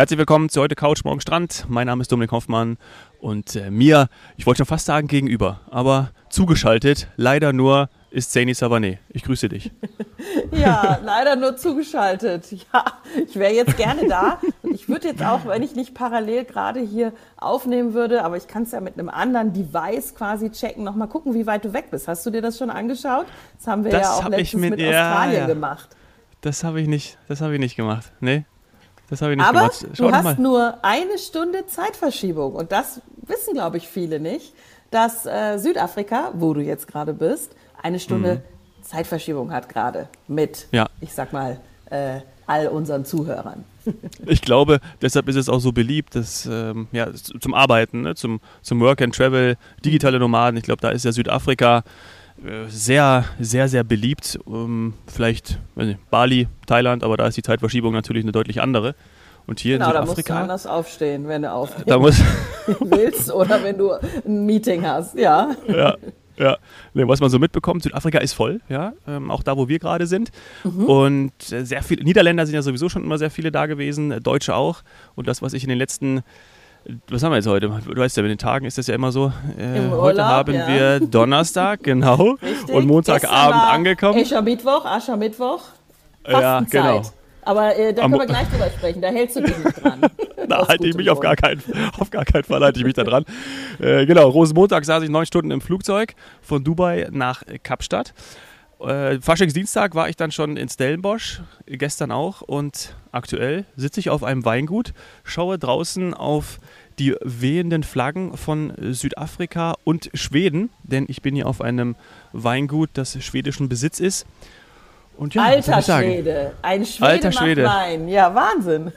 Herzlich willkommen zu heute Couch Morgen Strand. Mein Name ist Dominik Hoffmann und äh, mir, ich wollte schon fast sagen gegenüber, aber zugeschaltet, leider nur ist Zaini Savané. Ich grüße dich. ja, leider nur zugeschaltet. Ja, ich wäre jetzt gerne da. Ich würde jetzt auch, wenn ich nicht parallel gerade hier aufnehmen würde, aber ich kann es ja mit einem anderen Device quasi checken, nochmal gucken, wie weit du weg bist. Hast du dir das schon angeschaut? Das haben wir das ja auch letztens mit, mit Australien ja. gemacht. Das habe ich nicht, das habe ich nicht gemacht. Nee. Das habe ich nicht Aber gemacht. Schau du hast mal. nur eine Stunde Zeitverschiebung und das wissen, glaube ich, viele nicht, dass äh, Südafrika, wo du jetzt gerade bist, eine Stunde mhm. Zeitverschiebung hat gerade mit, ja. ich sag mal, äh, all unseren Zuhörern. ich glaube, deshalb ist es auch so beliebt, dass, ähm, ja, zum Arbeiten, ne, zum, zum Work and Travel, digitale Nomaden. Ich glaube, da ist ja Südafrika sehr, sehr, sehr beliebt. Um, vielleicht nicht, Bali, Thailand, aber da ist die Zeitverschiebung natürlich eine deutlich andere. Und hier genau, in Südafrika. Da musst du anders aufstehen, wenn du aufstehen da muss willst oder wenn du ein Meeting hast, ja. Ja, ja. Nee, was man so mitbekommt, Südafrika ist voll, ja, ähm, auch da, wo wir gerade sind. Mhm. Und äh, sehr viele, Niederländer sind ja sowieso schon immer sehr viele da gewesen, äh, Deutsche auch. Und das, was ich in den letzten was haben wir jetzt heute? Du weißt ja, mit den Tagen ist das ja immer so. Äh, Urlaub, heute haben ja. wir Donnerstag, genau. Richtig. Und Montagabend angekommen. Aschermittwoch, Aschermittwoch. Ja, genau. Aber äh, da Am können wir gleich drüber sprechen. Da hältst du dich nicht dran. da halte ich mich auf gar, keinen, auf gar keinen Fall halte ich mich da dran. Äh, genau, Rosenmontag saß ich neun Stunden im Flugzeug von Dubai nach Kapstadt. Äh, Faschingsdienstag war ich dann schon in Stellenbosch, gestern auch. Und aktuell sitze ich auf einem Weingut, schaue draußen auf die wehenden Flaggen von Südafrika und Schweden, denn ich bin hier auf einem Weingut, das schwedischen Besitz ist. Und ja, Alter Schwede, ein Schwede Alter Schwede. Wein. Ja, Wahnsinn.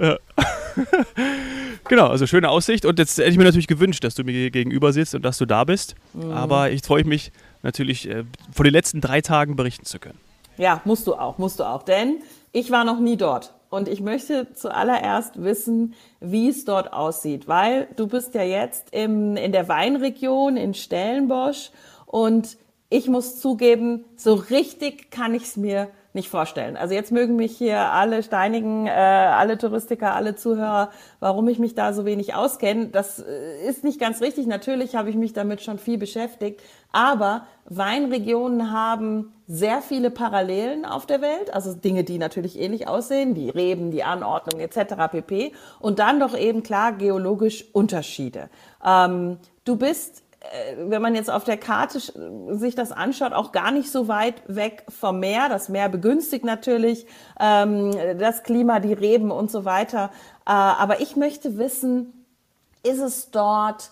Ja. genau, also schöne Aussicht. Und jetzt hätte ich mir natürlich gewünscht, dass du mir gegenüber sitzt und dass du da bist. Mhm. Aber ich freue mich natürlich, äh, von den letzten drei Tagen berichten zu können. Ja, musst du auch, musst du auch. Denn ich war noch nie dort. Und ich möchte zuallererst wissen, wie es dort aussieht, weil du bist ja jetzt im, in der Weinregion in Stellenbosch und ich muss zugeben, so richtig kann ich es mir nicht vorstellen. Also jetzt mögen mich hier alle steinigen, äh, alle Touristiker, alle Zuhörer, warum ich mich da so wenig auskenne. Das äh, ist nicht ganz richtig. Natürlich habe ich mich damit schon viel beschäftigt. Aber Weinregionen haben sehr viele Parallelen auf der Welt, also Dinge, die natürlich ähnlich aussehen, die Reben, die Anordnung etc. pp. Und dann doch eben klar geologisch Unterschiede. Ähm, du bist wenn man jetzt auf der Karte sich das anschaut, auch gar nicht so weit weg vom Meer. Das Meer begünstigt natürlich ähm, das Klima, die Reben und so weiter. Äh, aber ich möchte wissen, ist es dort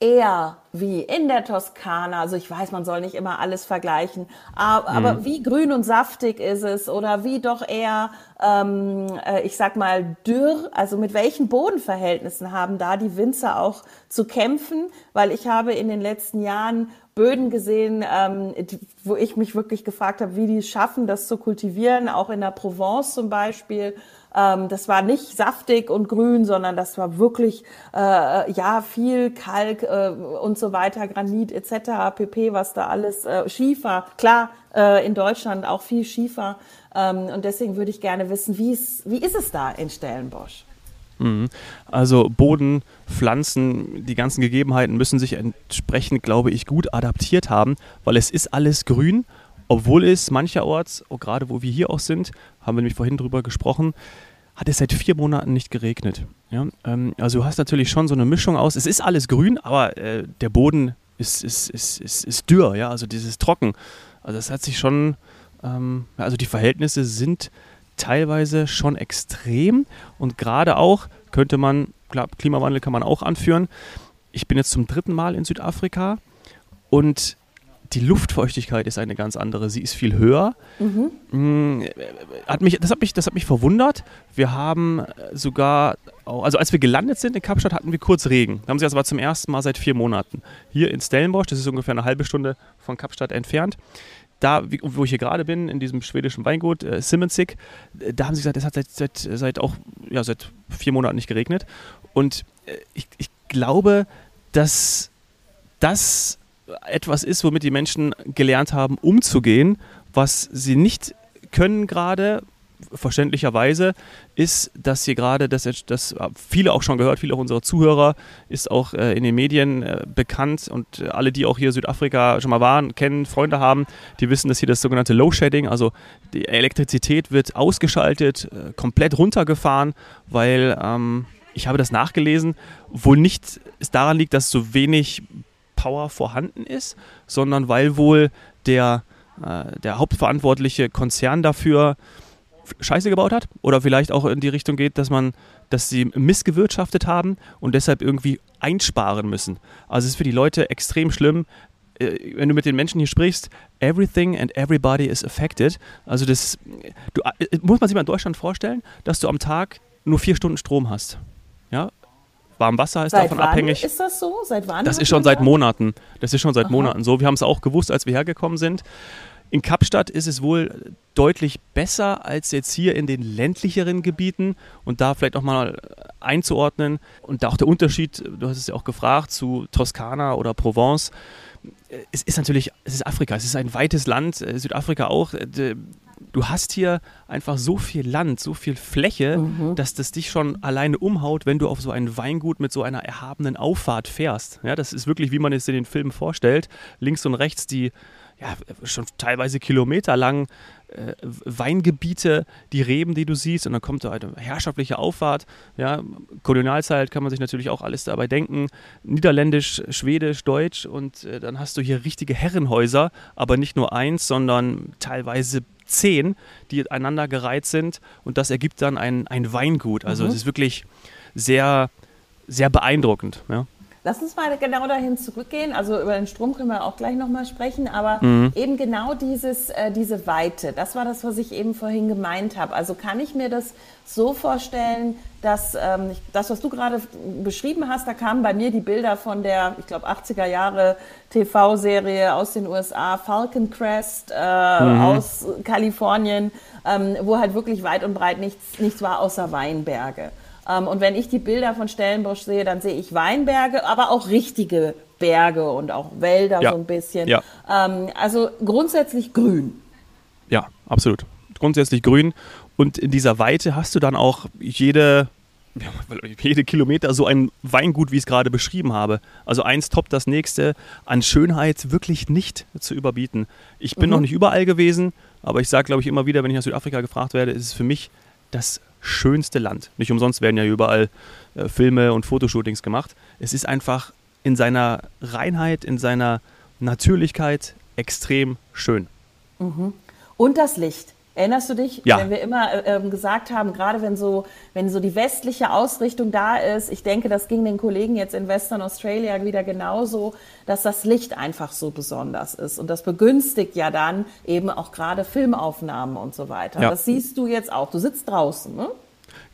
eher wie in der Toskana, also ich weiß, man soll nicht immer alles vergleichen, aber, mhm. aber wie grün und saftig ist es oder wie doch eher, ähm, äh, ich sag mal, dürr, also mit welchen Bodenverhältnissen haben da die Winzer auch zu kämpfen, weil ich habe in den letzten Jahren Böden gesehen, ähm, wo ich mich wirklich gefragt habe, wie die es schaffen, das zu kultivieren, auch in der Provence zum Beispiel ähm, das war nicht saftig und grün, sondern das war wirklich äh, ja viel Kalk äh, und so weiter, Granit etc. pp. Was da alles äh, Schiefer, klar äh, in Deutschland auch viel Schiefer ähm, und deswegen würde ich gerne wissen, wie ist wie ist es da in Stellenbosch? Mhm. Also Boden, Pflanzen, die ganzen Gegebenheiten müssen sich entsprechend, glaube ich, gut adaptiert haben, weil es ist alles grün obwohl es mancherorts, auch gerade wo wir hier auch sind, haben wir nämlich vorhin drüber gesprochen, hat es seit vier Monaten nicht geregnet. Ja? Ähm, also du hast natürlich schon so eine Mischung aus. Es ist alles grün, aber äh, der Boden ist, ist, ist, ist, ist dürr, ja, also dieses Trocken. Also es hat sich schon, ähm, also die Verhältnisse sind teilweise schon extrem und gerade auch könnte man, klar, Klimawandel kann man auch anführen. Ich bin jetzt zum dritten Mal in Südafrika und die Luftfeuchtigkeit ist eine ganz andere. Sie ist viel höher. Mhm. Mm, hat mich, das, hat mich, das hat mich verwundert. Wir haben sogar, also als wir gelandet sind in Kapstadt, hatten wir kurz Regen. Da haben sie das aber zum ersten Mal seit vier Monaten. Hier in Stellenbosch, das ist ungefähr eine halbe Stunde von Kapstadt entfernt, da, wo ich hier gerade bin, in diesem schwedischen Weingut, äh, Simmensig, äh, da haben sie gesagt, es hat seit, seit, seit auch ja, seit vier Monaten nicht geregnet. Und äh, ich, ich glaube, dass das etwas ist, womit die Menschen gelernt haben, umzugehen, was sie nicht können gerade, verständlicherweise ist, dass hier gerade, das, das viele auch schon gehört, viele auch unserer Zuhörer, ist auch äh, in den Medien äh, bekannt und alle, die auch hier Südafrika schon mal waren, kennen, Freunde haben, die wissen, dass hier das sogenannte Low Shedding, also die Elektrizität wird ausgeschaltet, äh, komplett runtergefahren, weil ähm, ich habe das nachgelesen, wohl nicht es daran liegt, dass so wenig Power vorhanden ist, sondern weil wohl der, äh, der hauptverantwortliche Konzern dafür Scheiße gebaut hat oder vielleicht auch in die Richtung geht, dass man, dass sie missgewirtschaftet haben und deshalb irgendwie einsparen müssen. Also es ist für die Leute extrem schlimm, äh, wenn du mit den Menschen hier sprichst, everything and everybody is affected. Also das du, äh, muss man sich mal in Deutschland vorstellen, dass du am Tag nur vier Stunden Strom hast. Ja, Warmwasser ist seit davon wann abhängig. Ist das so? Seit wann? Das ist schon seit Monaten. Das ist schon seit Aha. Monaten so. Wir haben es auch gewusst, als wir hergekommen sind. In Kapstadt ist es wohl deutlich besser als jetzt hier in den ländlicheren Gebieten und da vielleicht auch mal einzuordnen und da auch der Unterschied, du hast es ja auch gefragt, zu Toskana oder Provence. Es ist natürlich, es ist Afrika, es ist ein weites Land, äh, Südafrika auch. Du hast hier einfach so viel Land, so viel Fläche, mhm. dass das dich schon alleine umhaut, wenn du auf so ein Weingut mit so einer erhabenen Auffahrt fährst. Ja, das ist wirklich, wie man es in den Filmen vorstellt. Links und rechts die ja, schon teilweise kilometerlang äh, Weingebiete, die Reben, die du siehst, und dann kommt da eine herrschaftliche Auffahrt. Ja, Kolonialzeit kann man sich natürlich auch alles dabei denken. Niederländisch, Schwedisch, Deutsch und äh, dann hast du hier richtige Herrenhäuser, aber nicht nur eins, sondern teilweise zehn, die einander gereiht sind und das ergibt dann ein, ein Weingut. Also mhm. es ist wirklich sehr, sehr beeindruckend. Ja. Lass uns mal genau dahin zurückgehen. Also über den Strom können wir auch gleich nochmal sprechen, aber mhm. eben genau dieses, äh, diese Weite, das war das, was ich eben vorhin gemeint habe. Also kann ich mir das so vorstellen, dass ähm, das, was du gerade beschrieben hast, da kamen bei mir die Bilder von der, ich glaube, 80er Jahre TV-Serie aus den USA, Falcon Crest äh, mhm. aus Kalifornien, ähm, wo halt wirklich weit und breit nichts, nichts war außer Weinberge. Ähm, und wenn ich die Bilder von Stellenbosch sehe, dann sehe ich Weinberge, aber auch richtige Berge und auch Wälder ja. so ein bisschen. Ja. Ähm, also grundsätzlich grün. Ja, absolut. Grundsätzlich grün. Und in dieser Weite hast du dann auch jede, jede Kilometer so ein Weingut, wie ich es gerade beschrieben habe. Also eins toppt das nächste, an Schönheit wirklich nicht zu überbieten. Ich bin mhm. noch nicht überall gewesen, aber ich sage, glaube ich, immer wieder, wenn ich nach Südafrika gefragt werde, ist es für mich das schönste Land. Nicht umsonst werden ja überall äh, Filme und Fotoshootings gemacht. Es ist einfach in seiner Reinheit, in seiner Natürlichkeit extrem schön. Mhm. Und das Licht. Erinnerst du dich, ja. wenn wir immer äh, ähm, gesagt haben, gerade wenn so, wenn so die westliche Ausrichtung da ist, ich denke, das ging den Kollegen jetzt in Western Australia wieder genauso, dass das Licht einfach so besonders ist. Und das begünstigt ja dann eben auch gerade Filmaufnahmen und so weiter. Ja. Das siehst du jetzt auch. Du sitzt draußen, ne?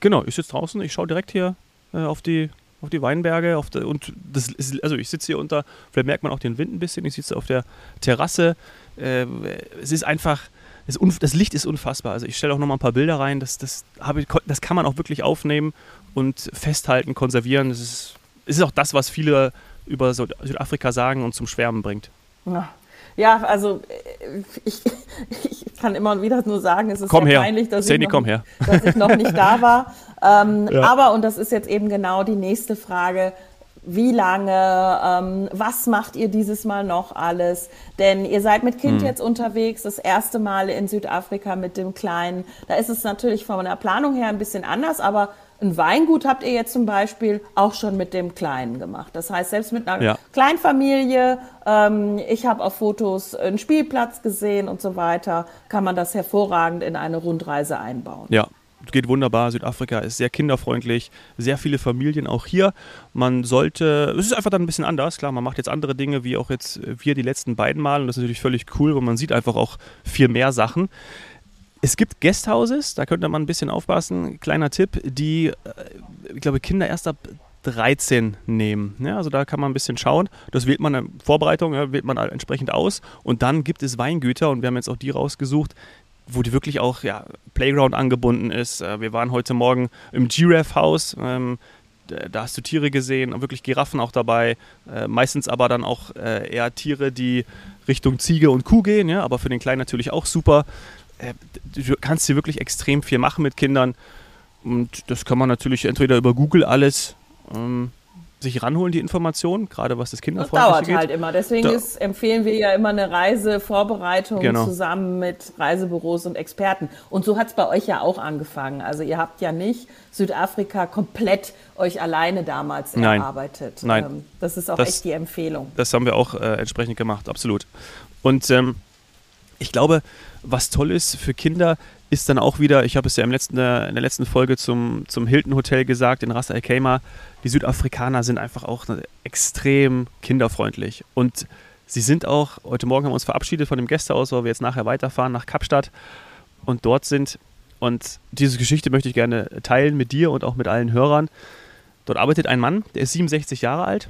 Genau, ich sitze draußen, ich schaue direkt hier äh, auf die auf die Weinberge auf der, und das ist, also ich sitze hier unter, vielleicht merkt man auch den Wind ein bisschen, ich sitze auf der Terrasse. Äh, es ist einfach, das, das Licht ist unfassbar. Also ich stelle auch noch mal ein paar Bilder rein. Das, das, ich, das kann man auch wirklich aufnehmen und festhalten, konservieren. Das ist, ist auch das, was viele über Südafrika sagen und zum Schwärmen bringt. Ja, also äh, ich, ich kann immer wieder nur sagen, es ist komm her. peinlich, dass, Sandy, ich noch, dass ich noch nicht da war. Ähm, ja. Aber, und das ist jetzt eben genau die nächste Frage, wie lange, ähm, was macht ihr dieses Mal noch alles? Denn ihr seid mit Kind hm. jetzt unterwegs, das erste Mal in Südafrika mit dem Kleinen. Da ist es natürlich von der Planung her ein bisschen anders, aber ein Weingut habt ihr jetzt zum Beispiel auch schon mit dem Kleinen gemacht. Das heißt, selbst mit einer ja. Kleinfamilie, ähm, ich habe auf Fotos einen Spielplatz gesehen und so weiter, kann man das hervorragend in eine Rundreise einbauen. Ja, geht wunderbar. Südafrika ist sehr kinderfreundlich, sehr viele Familien auch hier. Man sollte, es ist einfach dann ein bisschen anders. Klar, man macht jetzt andere Dinge, wie auch jetzt wir die letzten beiden Mal. Und das ist natürlich völlig cool, weil man sieht einfach auch viel mehr Sachen. Es gibt Guesthouses, da könnte man ein bisschen aufpassen. Kleiner Tipp, die, äh, ich glaube, Kinder erst ab 13 nehmen. Ja, also da kann man ein bisschen schauen. Das wählt man in Vorbereitung, ja, wählt man entsprechend aus. Und dann gibt es Weingüter und wir haben jetzt auch die rausgesucht, wo die wirklich auch ja, Playground angebunden ist. Äh, wir waren heute Morgen im Giraffe-Haus. Ähm, da hast du Tiere gesehen, wirklich Giraffen auch dabei. Äh, meistens aber dann auch äh, eher Tiere, die Richtung Ziege und Kuh gehen, ja, aber für den Kleinen natürlich auch super. äh, du kannst hier wirklich extrem viel machen mit Kindern. Und das kann man natürlich entweder über Google alles ähm, sich ranholen, die Informationen, gerade was das Kinderfreundliche Das dauert geht. halt immer. Deswegen ist, empfehlen wir ja immer eine Reisevorbereitung Genau. zusammen mit Reisebüros und Experten. Und so hat es bei euch ja auch angefangen. Also ihr habt ja nicht Südafrika komplett euch alleine damals Nein. erarbeitet. Nein. Ähm, Das ist auch Das- echt die Empfehlung. Das haben wir auch äh, entsprechend gemacht, absolut. Und ähm, ich glaube, was toll ist für Kinder, ist dann auch wieder, ich habe es ja im letzten, äh, in der letzten Folge zum, zum Hilton Hotel gesagt, in Ras Al Khaimah, die Südafrikaner sind einfach auch äh, extrem kinderfreundlich. Und sie sind auch, heute Morgen haben wir uns verabschiedet von dem Gästehaus, weil wir jetzt nachher weiterfahren nach Kapstadt und dort sind. Und diese Geschichte möchte ich gerne teilen mit dir und auch mit allen Hörern. Dort arbeitet ein Mann, der ist 67 Jahre alt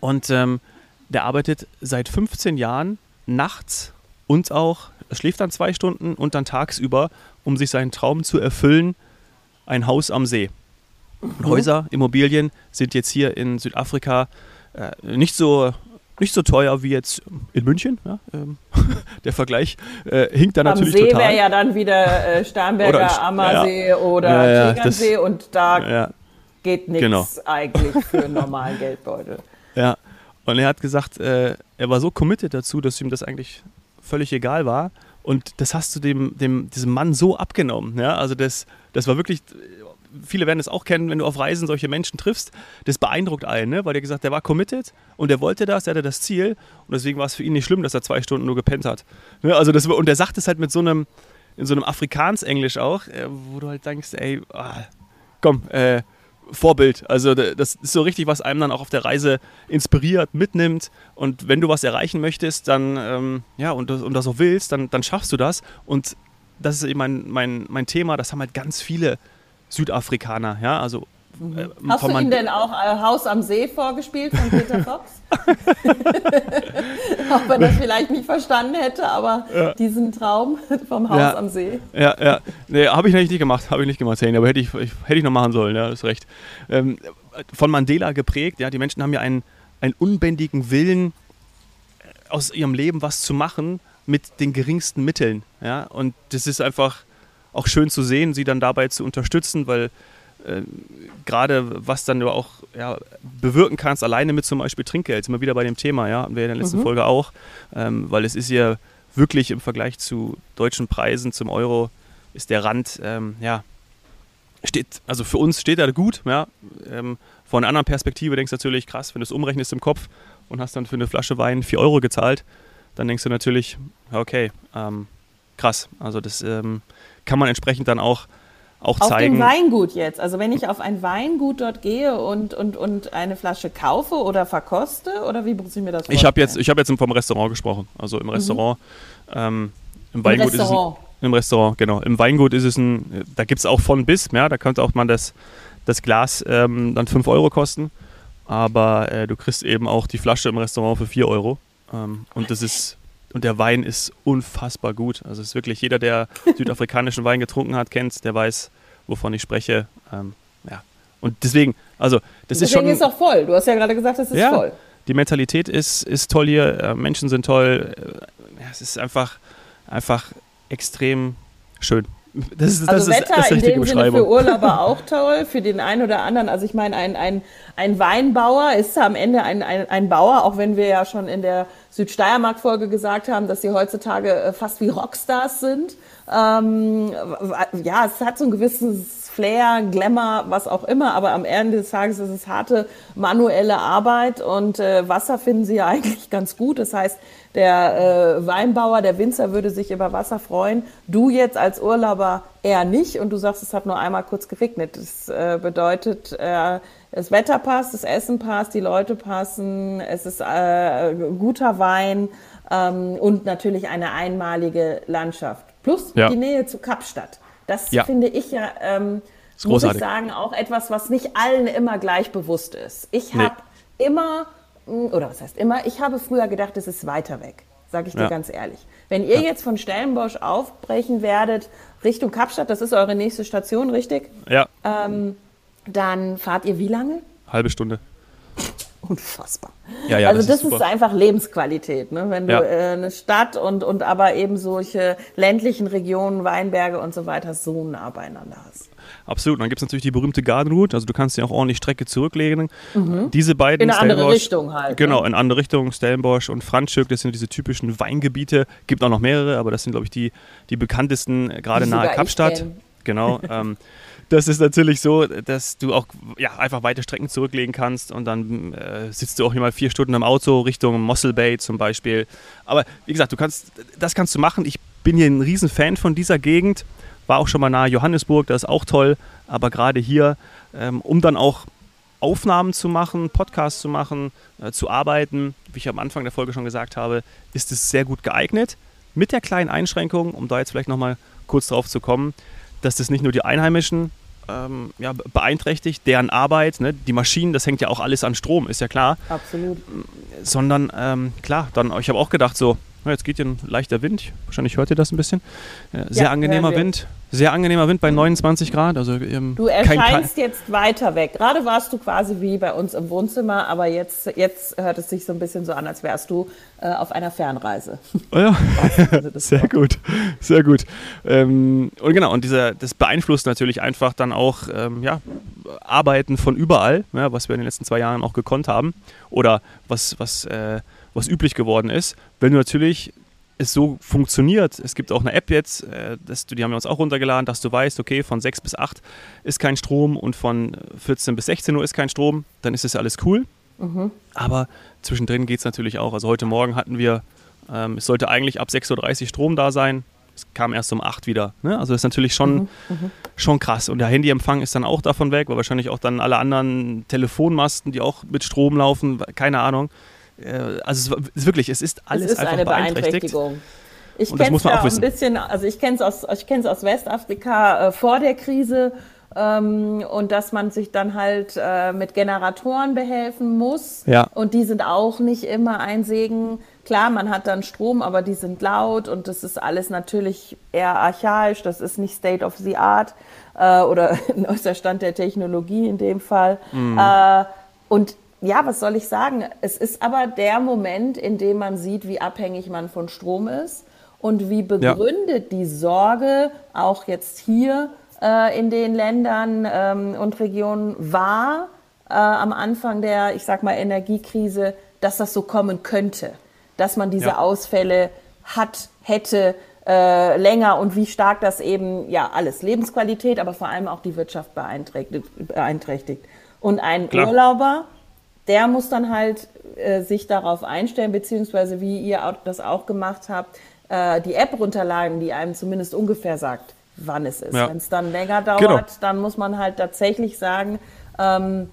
und ähm, der arbeitet seit 15 Jahren nachts und auch, er schläft dann zwei Stunden und dann tagsüber, um sich seinen Traum zu erfüllen, ein Haus am See. Und Häuser, Immobilien sind jetzt hier in Südafrika äh, nicht so nicht so teuer wie jetzt in München. Ja, ähm, der Vergleich äh, hinkt da Am natürlich See total. wäre ja dann wieder äh, Starnberger Oder Ammersee oder Ja, ja, Tegernsee das- und da ja, geht nichts genau. eigentlich für einen normalen Geldbeutel. Ja, und er hat gesagt, äh, er war so committed dazu, dass ihm das eigentlich völlig egal war. Und das hast du dem, dem, diesem Mann so abgenommen. Ja? Also das, das war wirklich, viele werden es auch kennen, wenn du auf Reisen solche Menschen triffst, das beeindruckt einen, ne? weil er gesagt, der war committed und er wollte das, er hatte das Ziel und deswegen war es für ihn nicht schlimm, dass er zwei Stunden nur gepennt hat. Ne? Also das, und er sagt es halt mit so einem, in so einem Afrikaans-Englisch auch, äh, wo du halt denkst, ey, ah, komm, äh, Vorbild. Also das ist so richtig, was einem dann auch auf der Reise inspiriert, mitnimmt. Und wenn du was erreichen möchtest, dann, ähm, ja, und, das- und das auch willst, dann, dann schaffst du das. Und das ist eben mein, mein, mein Thema, das haben halt ganz viele Südafrikaner, ja, also äh, Hast du ihm denn auch äh, Haus am See vorgespielt von Peter Fox? auch wenn er es vielleicht nicht verstanden hätte, aber diesen Traum vom Haus Ja. am See. Ja, ja. Nee, habe ich eigentlich nicht gemacht. Habe ich nicht gemacht, aber hätte ich, ich, hätte ich noch machen sollen, ja, ist recht. Ähm, von Mandela geprägt, ja, die Menschen haben ja einen, einen unbändigen Willen, äh, aus ihrem Leben was zu machen mit den geringsten Mitteln. Ja? Und das ist einfach auch schön zu sehen, sie dann dabei zu unterstützen, weil äh, gerade was dann du auch ja, bewirken kannst, alleine mit zum Beispiel Trinkgeld, sind wir wieder bei dem Thema, ja, hatten wir in der letzten Folge auch, ähm, weil es ist ja wirklich im Vergleich zu deutschen Preisen zum Euro ist der Rand, ähm, ja, steht, also für uns steht er gut, ja. Ähm, von einer anderen Perspektive denkst du natürlich, krass, wenn du es umrechnest im Kopf und hast dann für eine Flasche Wein 4 Euro gezahlt, dann denkst du natürlich, okay, ähm, krass. Also das ähm, kann man entsprechend dann auch, auch Auf zeigen. dem Weingut jetzt. Also wenn ich auf ein Weingut dort gehe und, und, und eine Flasche kaufe oder verkoste, oder wie muss ich mir das vorstellen? Ich habe jetzt, ich hab jetzt vom Restaurant gesprochen. Also im Restaurant, ähm, im Weingut ist es ein, Restaurant. im Restaurant, genau. Im Weingut ist es ein, da gibt es auch von bis, ja, da könnte auch mal das, das Glas ähm, dann 5 Euro kosten. Aber äh, du kriegst eben auch die Flasche im Restaurant für 4 Euro. Ähm, und das ist, und der Wein ist unfassbar gut. Also es ist wirklich, jeder, der südafrikanischen Wein getrunken hat, kennt, der weiß, wovon ich spreche. Ähm, ja. Und deswegen, also das ist Deswegen schon. ist auch voll. Du hast ja gerade gesagt, es ist Ja. voll. Die Mentalität ist, ist toll hier, äh, Menschen sind toll. Äh, ja, es ist einfach, einfach extrem schön. Das ist, das Also ist, Wetter das ist in dem Sinne für. Urlauber auch toll, für den einen oder anderen. Also ich meine, ein, ein, ein Weinbauer ist am Ende ein, ein, ein Bauer, auch wenn wir ja schon in der Südsteiermark-Folge gesagt haben, dass sie heutzutage äh, fast wie Rockstars sind. Ähm, ja, es hat so ein gewisses Flair, Glamour, was auch immer, aber am Ende des Tages ist es harte manuelle Arbeit und äh, Wasser finden sie ja eigentlich ganz gut. Das heißt, der äh, Weinbauer, der Winzer würde sich über Wasser freuen. Du jetzt als Urlauber eher nicht und du sagst, es hat nur einmal kurz geregnet. Das äh, bedeutet, äh, das Wetter passt, das Essen passt, die Leute passen, es ist äh, guter Wein ähm, und natürlich eine einmalige Landschaft. Plus Ja. die Nähe zu Kapstadt. Das Ja. finde ich ja, ähm, muss ich sagen, auch etwas, was nicht allen immer gleich bewusst ist. Ich Nee. habe immer, mh, oder was heißt immer, ich habe früher gedacht, es ist weiter weg. Sage ich dir Ja. ganz ehrlich. Wenn ihr jetzt von Stellenbosch aufbrechen werdet Richtung Kapstadt, das ist eure nächste Station, richtig? Ja, Dann fahrt ihr wie lange? halbe Stunde. Unfassbar. Ja, ja, also das das, ist ist, super. einfach Lebensqualität, ne? wenn du Ja. äh, eine Stadt und, und aber eben solche ländlichen Regionen, Weinberge und so weiter so nah beieinander hast. Absolut. Und dann gibt es natürlich die berühmte Garden Route, also du kannst ja auch ordentlich Strecke zurücklegen. Diese beiden Mhm. In eine andere Richtung halt, Genau, ne? in andere Richtung. Stellenbosch und Franschhoek, das sind diese typischen Weingebiete. Gibt auch noch mehrere, aber das sind, glaube ich, die, die bekanntesten, äh, gerade nahe Kapstadt. Genau. ähm, das ist natürlich so, dass du auch ja, einfach weite Strecken zurücklegen kannst und dann äh, sitzt du auch mal vier Stunden im Auto Richtung Mossel Bay zum Beispiel. Aber wie gesagt, du kannst, das kannst du machen. Ich bin hier ein riesen Fan von dieser Gegend. War auch schon mal nahe Johannesburg, das ist auch toll. Aber gerade hier, ähm, um dann auch Aufnahmen zu machen, Podcasts zu machen, äh, zu arbeiten, wie ich am Anfang der Folge schon gesagt habe, ist es sehr gut geeignet. Mit der kleinen Einschränkung, um da jetzt vielleicht nochmal kurz drauf zu kommen, dass das nicht nur die Einheimischen ähm, ja, be- beeinträchtigt, deren Arbeit, ne, die Maschinen, das hängt ja auch alles an Strom, ist ja klar, Absolut. sondern ähm, klar, dann, ich habe auch gedacht so, na, jetzt geht hier ein leichter Wind, wahrscheinlich hört ihr das ein bisschen, äh, sehr Ja, angenehmer. Wind, sehr angenehmer Wind bei 29 Grad, also ähm, Du erscheinst jetzt weiter weg. Gerade warst du quasi wie bei uns im Wohnzimmer, aber jetzt, jetzt hört es sich so ein bisschen so an, als wärst du äh, auf einer Fernreise. Oh ja. Sehr gut, sehr gut. Ähm, und genau, und dieser, das beeinflusst natürlich einfach dann auch ähm, ja, Arbeiten von überall, ja, was wir in den letzten zwei Jahren auch gekonnt haben oder was, was, äh, was üblich geworden ist. Wenn du natürlich es so funktioniert, es gibt auch eine App jetzt, äh, das, die haben wir uns auch runtergeladen, dass du weißt, okay, von 6 bis 8 ist kein Strom und von 14 bis 16 Uhr ist kein Strom, dann ist das alles cool. Aber zwischendrin geht es natürlich auch. Also heute Morgen hatten wir, ähm, es sollte eigentlich ab 6.30 Uhr Strom da sein. Es kam erst um 8 wieder. Ne? Also das ist natürlich schon, schon krass. Und der Handyempfang ist dann auch davon weg, weil wahrscheinlich auch dann alle anderen Telefonmasten, die auch mit Strom laufen, keine Ahnung. Äh, also es wirklich, es ist alles es ist einfach eine beeinträchtigt. Beeinträchtigung. Ich kenne es auch ein bisschen, also ich kenne es aus, ich kenne es aus Westafrika äh, vor der Krise ähm, und dass man sich dann halt äh, mit Generatoren behelfen muss. Ja. Und die sind auch nicht immer ein Segen. Klar, man hat dann Strom, aber die sind laut und das ist alles natürlich eher archaisch. Das ist nicht State of the Art äh, oder neuester Stand der Technologie in dem Fall. Mhm. Äh, und ja, was soll ich sagen? Es ist aber der Moment, in dem man sieht, wie abhängig man von Strom ist und wie begründet die Sorge auch jetzt hier äh, in den Ländern ähm, und Regionen war äh, am Anfang der, ich sag mal, Energiekrise, dass das so kommen könnte, dass man diese Ja. Ausfälle hat, hätte, äh, länger und wie stark das eben, ja, alles, Lebensqualität, aber vor allem auch die Wirtschaft beeinträchtigt. beeinträchtigt. Und ein Klar. Urlauber, der muss dann halt äh, sich darauf einstellen, beziehungsweise wie ihr das auch gemacht habt, äh, die App runterladen, die einem zumindest ungefähr sagt, wann es ist. Ja. Wenn es dann länger dauert, Genau. dann muss man halt tatsächlich sagen, ähm,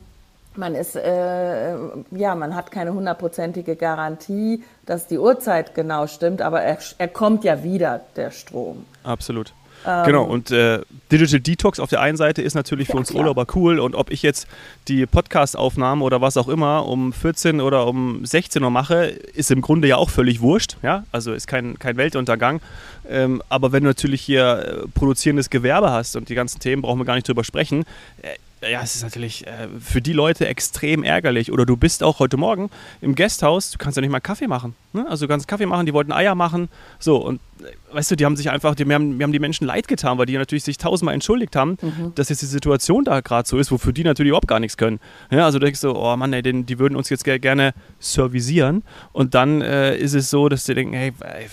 man ist, äh, ja, man hat keine hundertprozentige Garantie, dass die Uhrzeit genau stimmt, aber er, er kommt ja wieder, der Strom. Absolut. Ähm. genau, und äh, Digital Detox auf der einen Seite ist natürlich für Ja, uns klar. Urlauber cool und ob ich jetzt die Podcast-Aufnahmen oder was auch immer um 14 oder um 16 Uhr mache, ist im Grunde ja auch völlig wurscht, ja, also ist kein, kein Weltuntergang, ähm, aber wenn du natürlich hier äh, produzierendes Gewerbe hast und die ganzen Themen, brauchen wir gar nicht drüber sprechen, äh, ja, es ist natürlich äh, für die Leute extrem ärgerlich. Oder du bist auch heute Morgen im Gasthaus, du kannst ja nicht mal Kaffee machen. Ne? Also du kannst Kaffee machen, die wollten Eier machen. So, und äh, weißt du, die haben sich einfach, die, wir, haben, wir haben die Menschen leid getan, weil die natürlich sich tausendmal entschuldigt haben, dass jetzt die Situation da gerade so ist, wofür die natürlich überhaupt gar nichts können. Ja, also du denkst so, oh Mann, ey, den, die würden uns jetzt ge- gerne servisieren. Und dann äh, ist es so, dass die denken, hey, ey,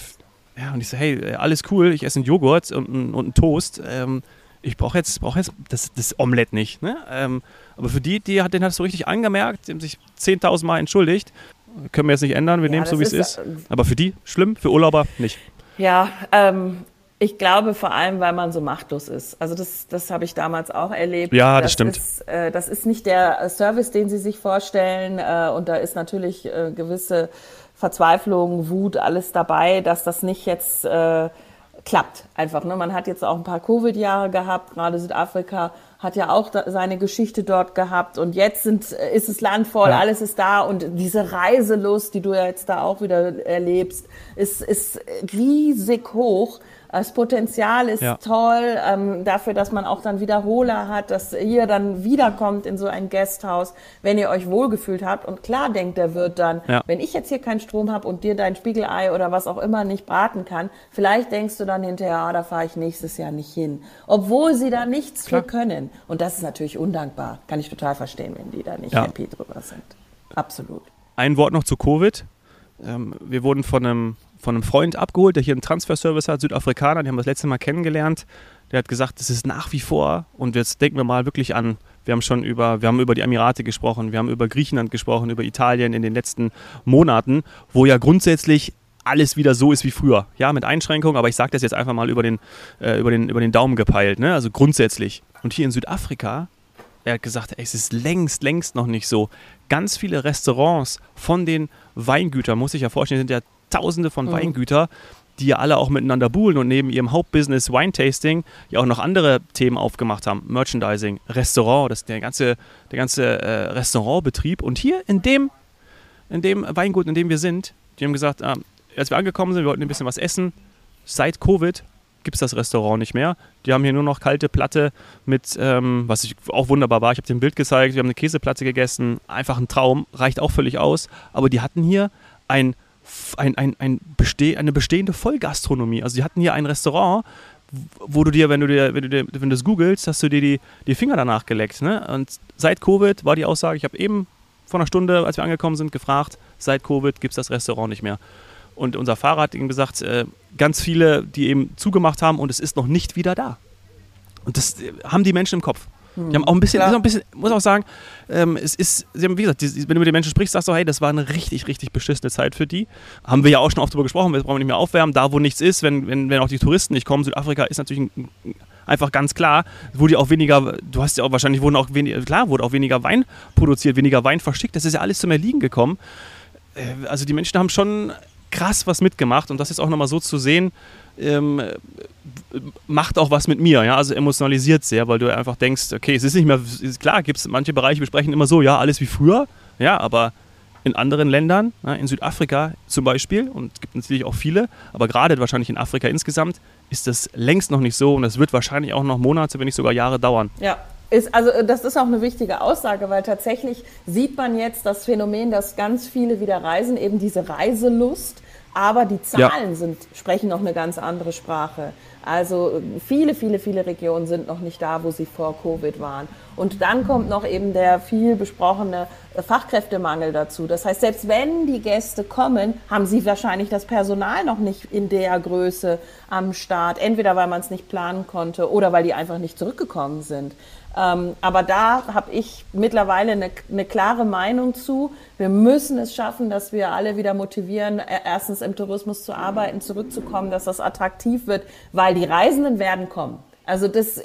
ja, und ich so, hey, äh, alles cool, ich esse einen Joghurt und, einen- und einen Toast. Ähm, ich brauche jetzt, brauch jetzt das, das Omelett nicht. Ne? Ähm, aber für die, die hat den hat es so richtig angemerkt, die haben sich 10.000 Mal entschuldigt. Können wir jetzt nicht ändern, wir Ja, nehmen es so, wie das es ist, äh, Aber für die schlimm, für Urlauber nicht. Ja, ähm, ich glaube vor allem, weil man so machtlos ist. Also das, das habe ich damals auch erlebt. Ja, das stimmt. Ist, äh, das ist nicht der Service, den Sie sich vorstellen. Äh, und da ist natürlich äh, gewisse Verzweiflung, Wut, alles dabei, dass das nicht jetzt äh, klappt. Einfach. Ne? Man hat jetzt auch ein paar Covid-Jahre gehabt. Gerade Südafrika hat ja auch da, seine Geschichte dort gehabt. Und jetzt sind, äh, ist das Land voll, Ja. alles ist da. Und diese Reiselust, die du ja jetzt da auch wieder erlebst, ist, ist riesig hoch. Das Potenzial ist ja. toll, ähm, dafür, dass man auch dann Wiederholer hat, dass ihr dann wiederkommt in so ein Gasthaus, wenn ihr euch wohlgefühlt habt. Und klar denkt der Wirt dann, ja. wenn ich jetzt hier keinen Strom habe und dir dein Spiegelei oder was auch immer nicht braten kann, vielleicht denkst du dann hinterher, ah, da fahre ich nächstes Jahr nicht hin. Obwohl sie da nichts klar. für können. Und das ist natürlich undankbar. Kann ich total verstehen, wenn die da nicht ja. happy drüber sind. Absolut. Ein Wort noch zu Covid. Ähm, wir wurden von einem, von einem Freund abgeholt, der hier einen Transferservice hat, Südafrikaner, die haben wir das letzte Mal kennengelernt. Der hat gesagt, das ist nach wie vor, und jetzt denken wir mal wirklich an, wir haben schon über, wir haben über die Emirate gesprochen, wir haben über Griechenland gesprochen, über Italien in den letzten Monaten, wo ja grundsätzlich alles wieder so ist wie früher. Ja, mit Einschränkungen, aber ich sage das jetzt einfach mal über den, äh, über den, über den Daumen gepeilt, ne? also grundsätzlich. Und hier in Südafrika, er hat gesagt, ey, es ist längst, längst noch nicht so. Ganz viele Restaurants von den Weingütern, muss ich ja vorstellen, sind ja tausende von mhm. Weingüter, die ja alle auch miteinander buhlen und neben ihrem Hauptbusiness Wine-Tasting ja auch noch andere Themen aufgemacht haben. Merchandising, Restaurant, das der ganze, der ganze äh, Restaurantbetrieb. Und hier in dem, in dem Weingut, in dem wir sind, die haben gesagt, äh, als wir angekommen sind, wir wollten ein bisschen was essen. Seit Covid gibt es das Restaurant nicht mehr. Die haben hier nur noch kalte Platte mit, ähm, was ich auch wunderbar war. Ich habe dir ein Bild gezeigt, wir haben eine Käseplatte gegessen. Einfach ein Traum, reicht auch völlig aus. Aber die hatten hier ein, ein, ein, ein beste eine bestehende Vollgastronomie. Also die hatten hier ein Restaurant, wo du dir, wenn du dir, wenn du, dir, wenn du das googelst, hast du dir die, die Finger danach geleckt. Ne? Und seit Covid war die Aussage, ich habe eben vor einer Stunde, als wir angekommen sind, gefragt, seit Covid gibt es das Restaurant nicht mehr. Und unser Fahrer hat ihm gesagt, äh, ganz viele, die eben zugemacht haben und es ist noch nicht wieder da. Und das äh, haben die Menschen im Kopf. Die haben auch ein bisschen, ein bisschen muss auch sagen, ähm, es ist, sie haben, wie gesagt, die, wenn du mit den Menschen sprichst, sagst du, hey, das war eine richtig, richtig beschissene Zeit für die. Haben wir ja auch schon oft darüber gesprochen, wir brauchen nicht mehr aufwärmen, da wo nichts ist, wenn, wenn, wenn auch die Touristen nicht kommen. Südafrika ist natürlich ein, einfach ganz klar, wurde auch weniger, du hast ja auch wahrscheinlich, wurden auch weniger, klar, wurde auch weniger Wein produziert, weniger Wein verschickt, das ist ja alles zum Erliegen gekommen. Äh, also die Menschen haben schon krass was mitgemacht und das jetzt auch nochmal so zu sehen, ähm, macht auch was mit mir, ja, also emotionalisiert sehr, weil du einfach denkst, okay, es ist nicht mehr, ist klar, gibt es manche Bereiche, wir sprechen immer so, ja, alles wie früher, ja, aber in anderen Ländern, ja, in Südafrika zum Beispiel, und es gibt natürlich auch viele, aber gerade wahrscheinlich in Afrika insgesamt, ist das längst noch nicht so und es wird wahrscheinlich auch noch Monate, wenn nicht sogar Jahre dauern. Ja, ist, also das ist auch eine wichtige Aussage, weil tatsächlich sieht man jetzt das Phänomen, dass ganz viele wieder reisen, eben diese Reiselust, aber die Zahlen ja. sind, sprechen noch eine ganz andere Sprache. Also viele, viele, viele Regionen sind noch nicht da, wo sie vor Covid waren. Und dann kommt noch eben der viel besprochene Fachkräftemangel dazu. Das heißt, selbst wenn die Gäste kommen, haben sie wahrscheinlich das Personal noch nicht in der Größe am Start. Entweder weil man es nicht planen konnte oder weil die einfach nicht zurückgekommen sind. Ähm, aber da habe ich mittlerweile eine, eine, klare Meinung zu. Wir müssen es schaffen, dass wir alle wieder motivieren, e, erstens im Tourismus zu arbeiten, zurückzukommen, dass das attraktiv wird, weil die Reisenden werden kommen. Also das,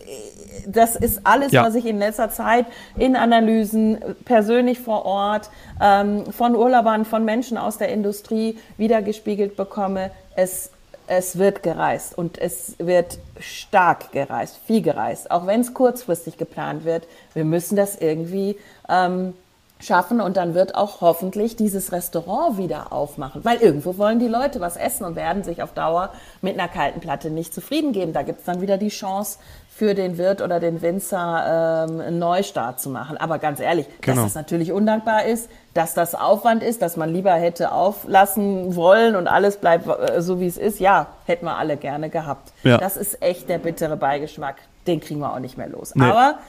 das ist alles, ja. was ich in letzter Zeit in Analysen, persönlich vor Ort, ähm, von Urlaubern, von Menschen aus der Industrie wiedergespiegelt bekomme. Es es wird gereist und es wird stark gereist, viel gereist, auch wenn es kurzfristig geplant wird. Wir müssen das irgendwie ähm, schaffen und dann wird auch hoffentlich dieses Restaurant wieder aufmachen, weil irgendwo wollen die Leute was essen und werden sich auf Dauer mit einer kalten Platte nicht zufrieden geben. Da gibt es dann wieder die Chance, für den Wirt oder den Winzer ähm, einen Neustart zu machen. Aber ganz ehrlich, genau. dass das natürlich undankbar ist, dass das Aufwand ist, dass man lieber hätte auflassen wollen und alles bleibt äh, so, wie es ist, ja, hätten wir alle gerne gehabt. Ja. Das ist echt der bittere Beigeschmack. Den kriegen wir auch nicht mehr los. Nee. Aber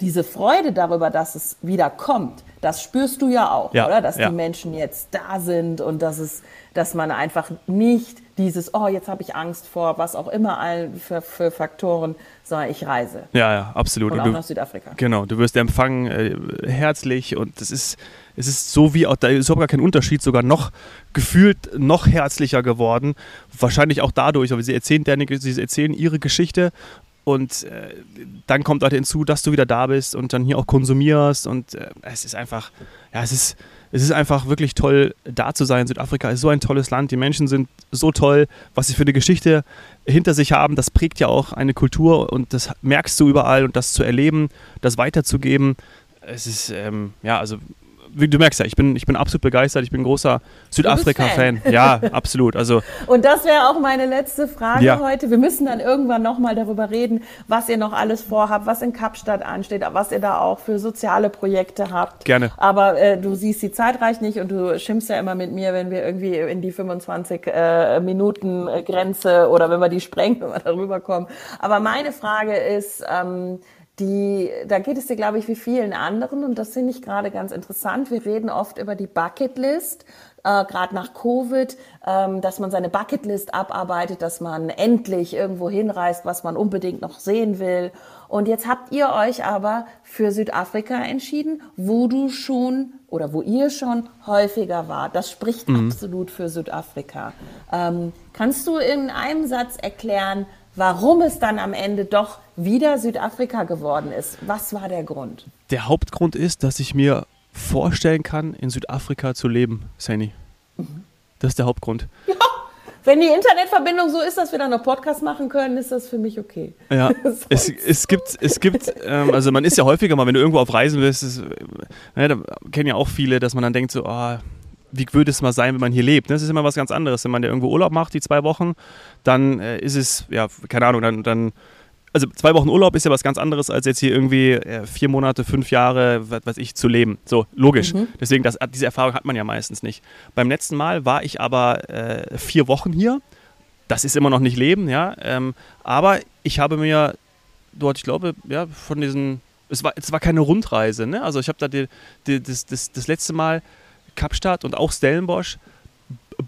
diese Freude darüber, dass es wieder kommt, das spürst du ja auch, ja, oder? Dass ja. die Menschen jetzt da sind und dass es, dass man einfach nicht dieses, oh, jetzt habe ich Angst vor, was auch immer allen für, für Faktoren, sondern ich reise. Ja, ja, absolut. Und, und auch du, nach Südafrika. Genau, du wirst empfangen äh, herzlich und das ist, es ist so wie, auch, da ist überhaupt gar kein Unterschied, sogar noch gefühlt noch herzlicher geworden. Wahrscheinlich auch dadurch, aber sie erzählen, sie erzählen ihre Geschichte und äh, dann kommt halt hinzu, dass du wieder da bist und dann hier auch konsumierst. Und äh, es ist einfach, ja, es ist, es ist einfach wirklich toll, da zu sein. Südafrika ist so ein tolles Land. Die Menschen sind so toll. Was sie für eine Geschichte hinter sich haben, das prägt ja auch eine Kultur und das merkst du überall. Und das zu erleben, das weiterzugeben, es ist, ähm, ja, also du merkst ja, ich bin, ich bin absolut begeistert. Ich bin großer Südafrika-Fan. Ja, absolut. Also, und das wäre auch meine letzte Frage ja. heute. Wir müssen dann irgendwann nochmal darüber reden, was ihr noch alles vorhabt, was in Kapstadt ansteht, was ihr da auch für soziale Projekte habt. Gerne. Aber äh, du siehst die Zeit reicht nicht und du schimpfst ja immer mit mir, wenn wir irgendwie in die 25 äh, Minuten Grenze oder wenn wir die sprengen, wenn wir darüber kommen. Aber meine Frage ist, ähm, die, da geht es dir, glaube ich, wie vielen anderen und das finde ich gerade ganz interessant. Wir reden oft über die Bucketlist, äh, gerade nach Covid, ähm, dass man seine Bucketlist abarbeitet, dass man endlich irgendwo hinreist, was man unbedingt noch sehen will. Und jetzt habt ihr euch aber für Südafrika entschieden, wo du schon oder wo ihr schon häufiger wart. Das spricht mhm. absolut für Südafrika. Ähm, kannst du in einem Satz erklären, warum es dann am Ende doch wieder Südafrika geworden ist. Was war der Grund? Der Hauptgrund ist, dass ich mir vorstellen kann, in Südafrika zu leben, Sani. Mhm. Das ist der Hauptgrund. Ja, wenn die Internetverbindung so ist, dass wir dann noch Podcast machen können, ist das für mich okay. Ja, es, es gibt, es gibt ähm, also man ist ja häufiger mal, wenn du irgendwo auf Reisen bist, ist, äh, da kennen ja auch viele, dass man dann denkt so, oh, wie würde es mal sein, wenn man hier lebt? Das ist immer was ganz anderes. Wenn man ja irgendwo Urlaub macht, die zwei Wochen, dann äh, ist es, ja, keine Ahnung, dann, dann, also zwei Wochen Urlaub ist ja was ganz anderes, als jetzt hier irgendwie äh, vier Monate, fünf Jahre, was weiß ich, zu leben. So, logisch. Mhm. Deswegen, das, diese Erfahrung hat man ja meistens nicht. Beim letzten Mal war ich aber äh, vier Wochen hier. Das ist immer noch nicht Leben, ja. Ähm, aber ich habe mir dort, ich glaube, ja, von diesen, es war, es war keine Rundreise, ne? Also ich habe da die, die, das, das, das letzte Mal Kapstadt und auch Stellenbosch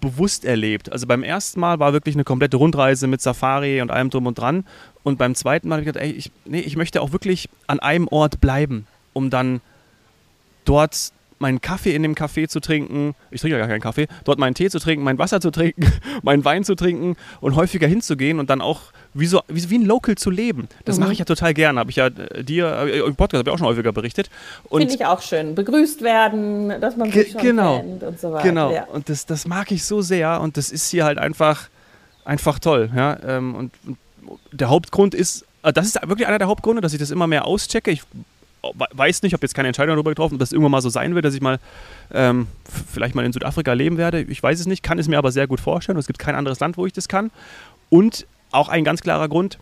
bewusst erlebt. Also beim ersten Mal war wirklich eine komplette Rundreise mit Safari und allem drum und dran. Und beim zweiten Mal habe ich gedacht, ey, ich, nee, ich möchte auch wirklich an einem Ort bleiben, um dann dort meinen Kaffee in dem Café zu trinken, ich trinke ja gar keinen Kaffee, dort meinen Tee zu trinken, mein Wasser zu trinken, meinen Wein zu trinken und häufiger hinzugehen und dann auch wie, so, wie, wie ein Local zu leben. Das mhm. mache ich ja total gerne. Habe ich ja äh, dir äh, im Podcast habe ich auch schon häufiger berichtet. Finde ich auch schön. Begrüßt werden, dass man sich schon genau, kennt und so weiter. Genau. Ja. Und das, das mag ich so sehr und das ist hier halt einfach, einfach toll. Ja? Ähm, und, und der Hauptgrund ist, äh, das ist wirklich einer der Hauptgründe, dass ich das immer mehr auschecke. Ich weiß nicht, habe jetzt keine Entscheidung darüber getroffen, ob das irgendwann mal so sein wird, dass ich mal ähm, vielleicht mal in Südafrika leben werde. Ich weiß es nicht, kann es mir aber sehr gut vorstellen. Es gibt kein anderes Land, wo ich das kann. Und auch ein ganz klarer Grund,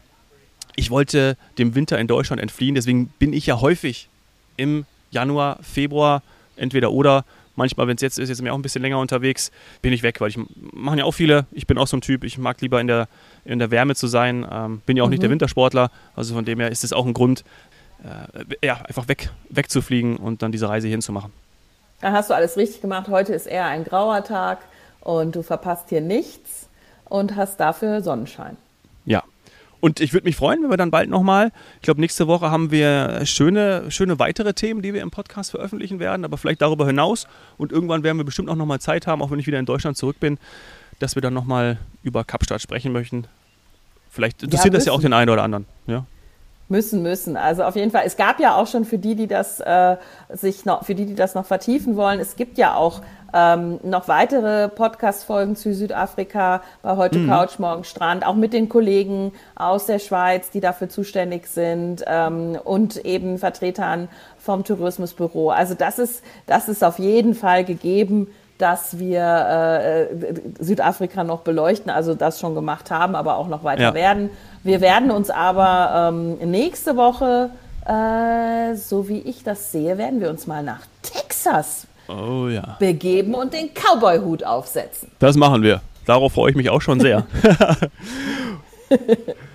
ich wollte dem Winter in Deutschland entfliehen, deswegen bin ich ja häufig im Januar, Februar, entweder oder. Manchmal, wenn es jetzt ist, jetzt bin ich auch ein bisschen länger unterwegs, bin ich weg, weil ich machen ja auch viele. Ich bin auch so ein Typ, ich mag lieber in der, in der Wärme zu sein. Ähm, bin ja auch mhm. nicht der mhm. Wintersportler, also von dem her ist es auch ein Grund, äh, ja, einfach weg, wegzufliegen und dann diese Reise hinzumachen. Da hast du alles richtig gemacht. Heute ist eher ein grauer Tag und du verpasst hier nichts und hast dafür Sonnenschein. Ja. Und ich würde mich freuen, wenn wir dann bald nochmal, ich glaube, nächste Woche haben wir schöne, schöne weitere Themen, die wir im Podcast veröffentlichen werden, aber vielleicht darüber hinaus. Und irgendwann werden wir bestimmt auch nochmal Zeit haben, auch wenn ich wieder in Deutschland zurück bin, dass wir dann nochmal über Kapstadt sprechen möchten. Vielleicht interessiert ja, das ja auch den einen oder anderen. Ja. Müssen, müssen. Also auf jeden Fall. Es gab ja auch schon für die, die das äh, sich noch, für die, die das noch vertiefen wollen, es gibt ja auch ähm, noch weitere Podcast-Folgen zu Südafrika bei heute mhm. Couch, morgen Strand, auch mit den Kollegen aus der Schweiz, die dafür zuständig sind ähm, und eben Vertretern vom Tourismusbüro. Also das ist, das ist auf jeden Fall gegeben dass wir äh, Südafrika noch beleuchten, also das schon gemacht haben, aber auch noch weiter ja. werden. Wir werden uns aber ähm, nächste Woche, äh, so wie ich das sehe, werden wir uns mal nach Texas oh, ja. begeben und den Cowboy-Hut aufsetzen. Das machen wir. Darauf freue ich mich auch schon sehr.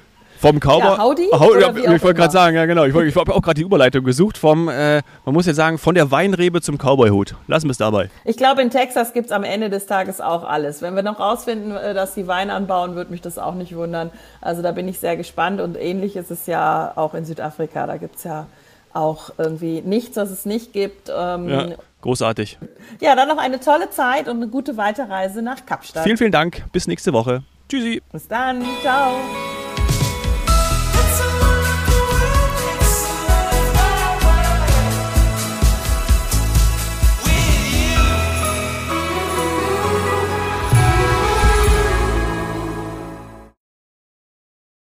Vom Cowboy. Ja, Howdy, Howdy ja, ich wollte gerade sagen, ja genau. Ich, ich habe auch gerade die Überleitung gesucht vom, äh, man muss ja sagen, von der Weinrebe zum Cowboyhut. Lassen wir es dabei. Ich glaube, in Texas gibt es am Ende des Tages auch alles. Wenn wir noch rausfinden, äh, dass sie Wein anbauen, würde mich das auch nicht wundern. Also da bin ich sehr gespannt und ähnlich ist es ja auch in Südafrika. Da gibt es ja auch irgendwie nichts, was es nicht gibt. Ähm, ja, großartig. Ja, dann noch eine tolle Zeit und eine gute Weiterreise nach Kapstadt. Vielen, vielen Dank. Bis nächste Woche. Tschüssi. Bis dann. Ciao.